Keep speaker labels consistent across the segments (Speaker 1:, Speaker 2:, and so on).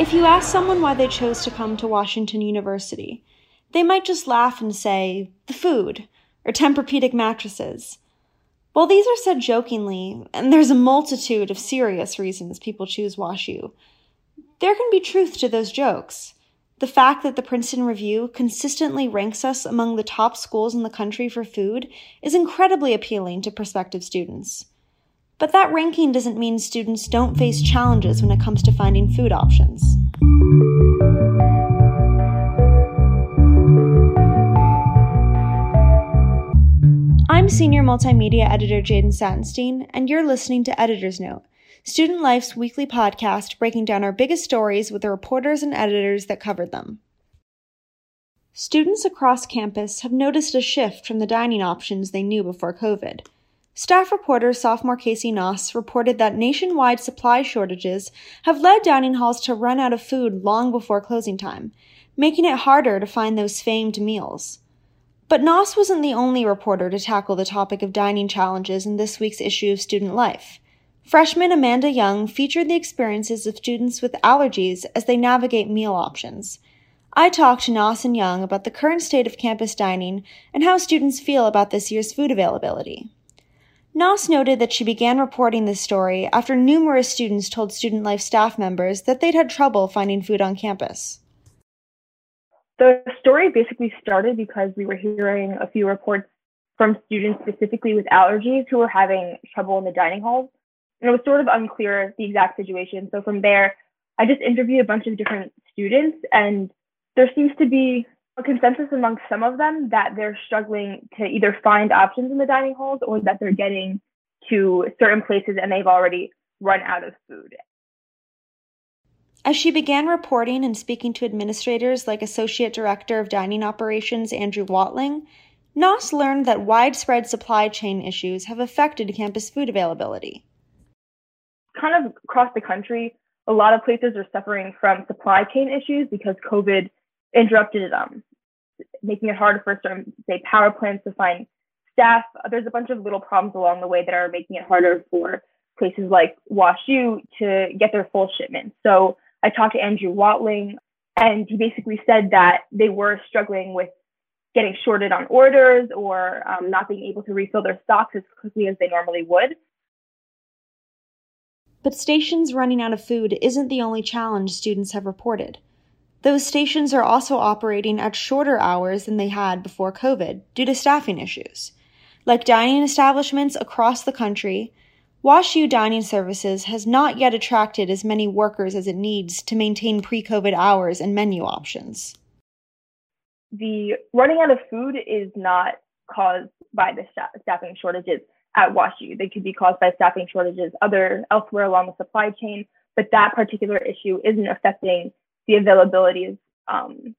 Speaker 1: If you ask someone why they chose to come to Washington University, they might just laugh and say, the food, or Tempur-Pedic mattresses. While these are said jokingly, and there's a multitude of serious reasons people choose WashU, there can be truth to those jokes. The fact that the Princeton Review consistently ranks us among the top schools in the country for food is incredibly appealing to prospective students. But that ranking doesn't mean students don't face challenges when it comes to finding food options. Senior Multimedia Editor Jaden Satinstein, and you're listening to Editor's Note, Student Life's weekly podcast breaking down our biggest stories with the reporters and editors that covered them. Students across campus have noticed a shift from the dining options they knew before COVID. Staff reporter sophomore Casey Noss reported that nationwide supply shortages have led dining halls to run out of food long before closing time, making it harder to find those famed meals. But Noss wasn't the only reporter to tackle the topic of dining challenges in this week's issue of Student Life. Freshman Amanda Young featured the experiences of students with allergies as they navigate meal options. I talked to Noss and Young about the current state of campus dining and how students feel about this year's food availability. Noss noted that she began reporting this story after numerous students told Student Life staff members that they'd had trouble finding food on campus.
Speaker 2: The story basically started because we were hearing a few reports from students specifically with allergies who were having trouble in the dining halls. And it was sort of unclear the exact situation. So from there, I just interviewed a bunch of different students, and there seems to be a consensus among some of them that they're struggling to either find options in the dining halls or that they're getting to certain places and they've already run out of food.
Speaker 1: As she began reporting and speaking to administrators like Associate Director of Dining Operations Andrew Watling, Noss learned that widespread supply chain issues have affected campus food availability.
Speaker 2: Kind of across the country, a lot of places are suffering from supply chain issues because COVID interrupted them, making it harder for certain, say, power plants to find staff. There's a bunch of little problems along the way that are making it harder for places like WashU to get their full shipments. So I talked to Andrew Watling, and he basically said that they were struggling with getting shorted on orders or um, not being able to refill their stocks as quickly as they normally would.
Speaker 1: But stations running out of food isn't the only challenge students have reported. Those stations are also operating at shorter hours than they had before COVID due to staffing issues. Like dining establishments across the country, WashU Dining Services has not yet attracted as many workers as it needs to maintain pre COVID hours and menu options.
Speaker 2: The running out of food is not caused by the staffing shortages at WashU. They could be caused by staffing shortages other elsewhere along the supply chain, but that particular issue isn't affecting the availability of um,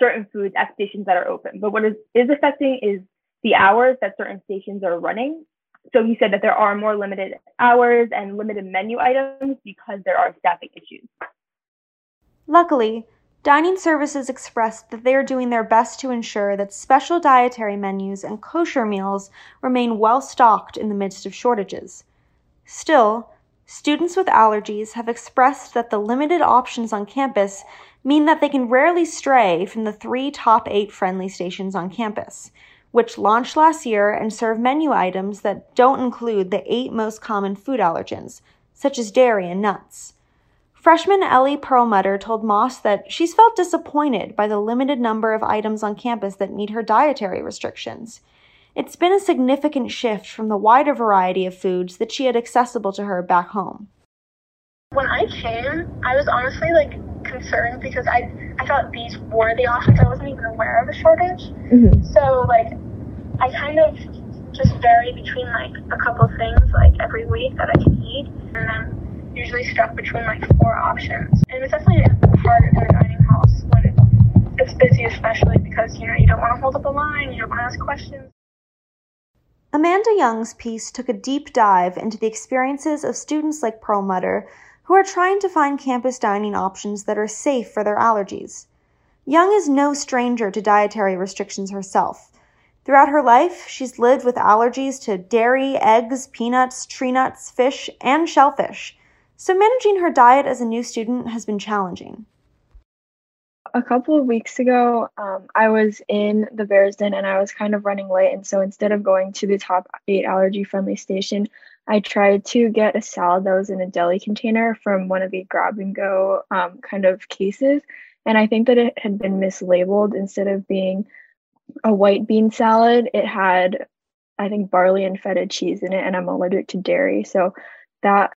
Speaker 2: certain foods at stations that are open. But what is, is affecting is the hours that certain stations are running. So he said that there are more limited hours and limited menu items because there are staffing issues.
Speaker 1: Luckily, Dining Services expressed that they are doing their best to ensure that special dietary menus and kosher meals remain well stocked in the midst of shortages. Still, Students with allergies have expressed that the limited options on campus mean that they can rarely stray from the three top eight friendly stations on campus, which launched last year and serve menu items that don't include the eight most common food allergens, such as dairy and nuts. Freshman Ellie Perlmutter told Noss that she's felt disappointed by the limited number of items on campus that meet her dietary restrictions. It's been a significant shift from the wider variety of foods that she had accessible to her back home.
Speaker 3: When I came, I was honestly like concerned because I I thought these were the options. I wasn't even aware of the shortage. Mm-hmm. So like I kind of just vary between like a couple things like every week that I can eat, and then usually stuck between like four options. And it's definitely hard in the dining house when it's busy, especially because you know you don't want to hold up a line, you don't want to ask questions.
Speaker 1: Amanda Young's piece took a deep dive into the experiences of students like Perlmutter who are trying to find campus dining options that are safe for their allergies. Young is no stranger to dietary restrictions herself. Throughout her life, she's lived with allergies to dairy, eggs, peanuts, tree nuts, fish, and shellfish. So managing her diet as a new student has been challenging.
Speaker 4: A couple of weeks ago, um, I was in the Bears Den and I was kind of running late. And so instead of going to the top eight allergy friendly station, I tried to get a salad that was in a deli container from one of the grab and go um, kind of cases. And I think that it had been mislabeled instead of being a white bean salad, it had, I think, barley and feta cheese in it, and I'm allergic to dairy. So that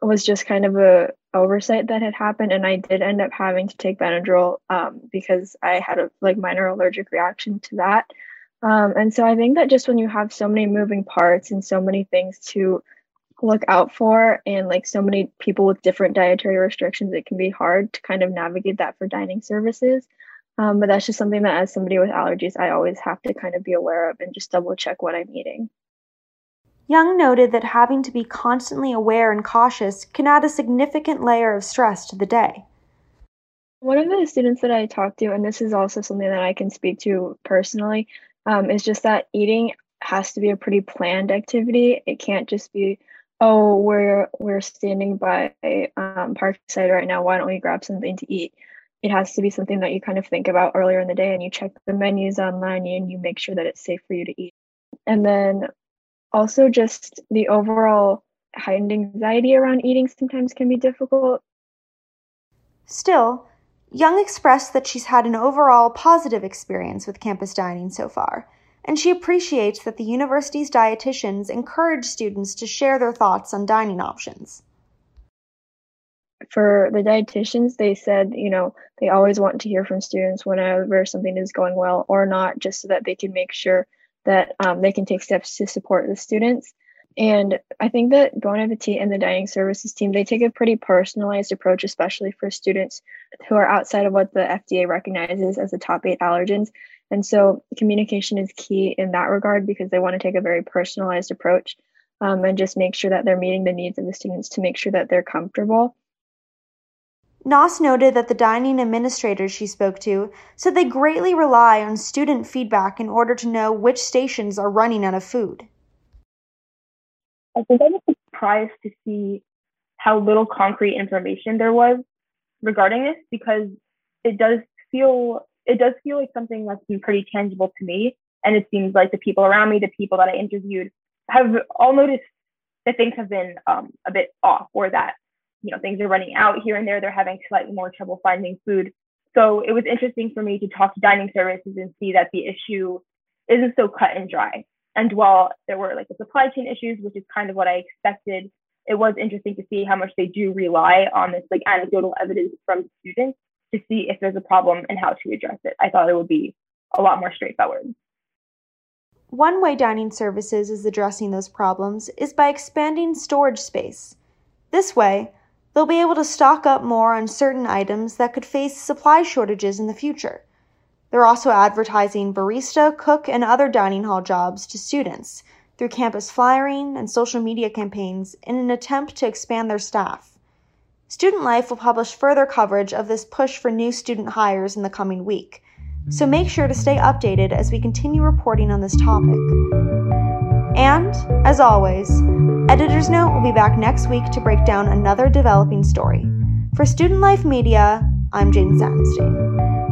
Speaker 4: was just kind of a oversight that had happened and i did end up having to take benadryl um, because i had a like minor allergic reaction to that um, and so i think that just when you have so many moving parts and so many things to look out for and like so many people with different dietary restrictions it can be hard to kind of navigate that for dining services um, but that's just something that, as somebody with allergies, I always have to kind of be aware of and just double check what I'm eating.
Speaker 1: Young noted that having to be constantly aware and cautious can add a significant layer of stress to the day.
Speaker 4: One of the students that I talked to, and this is also something that I can speak to personally, um, is just that eating has to be a pretty planned activity. It can't just be, oh, we're we're standing by um, Parkside right now. Why don't we grab something to eat? It has to be something that you kind of think about earlier in the day and you check the menus online and you make sure that it's safe for you to eat. And then also just the overall heightened anxiety around eating sometimes can be difficult.
Speaker 1: Still, Young expressed that she's had an overall positive experience with campus dining so far, and she appreciates that the university's dietitians encourage students to share their thoughts on dining options
Speaker 4: for the dietitians, they said, you know, they always want to hear from students whenever something is going well or not, just so that they can make sure that um, they can take steps to support the students. And I think that Bon Appetit and the dining services team, they take a pretty personalized approach, especially for students who are outside of what the FDA recognizes as the top eight allergens. And so communication is key in that regard because they want to take a very personalized approach um, and just make sure that they're meeting the needs of the students to make sure that they're comfortable.
Speaker 1: Noss noted that the dining administrators she spoke to said they greatly rely on student feedback in order to know which stations are running out of food.
Speaker 2: I think I was surprised to see how little concrete information there was regarding this because it does feel it does feel like something that's been pretty tangible to me. And it seems like the people around me, the people that I interviewed, have all noticed that things have been um, a bit off or that you know things are running out here and there they're having slightly more trouble finding food. So it was interesting for me to talk to dining services and see that the issue isn't so cut and dry. And while there were like the supply chain issues which is kind of what i expected it was interesting to see how much they do rely on this like anecdotal evidence from students to see if there's a problem and how to address it. I thought it would be a lot more straightforward.
Speaker 1: One way dining services is addressing those problems is by expanding storage space. This way, they'll be able to stock up more on certain items that could face supply shortages in the future. They're also advertising barista, cook, and other dining hall jobs to students through campus flyering and social media campaigns in an attempt to expand their staff. Student Life will publish further coverage of this push for new student hires in the coming week, so make sure to stay updated as we continue reporting on this topic. And, as always, Editor's Note will be back next week to break down another developing story. For Student Life Media, I'm Jane Satinstein.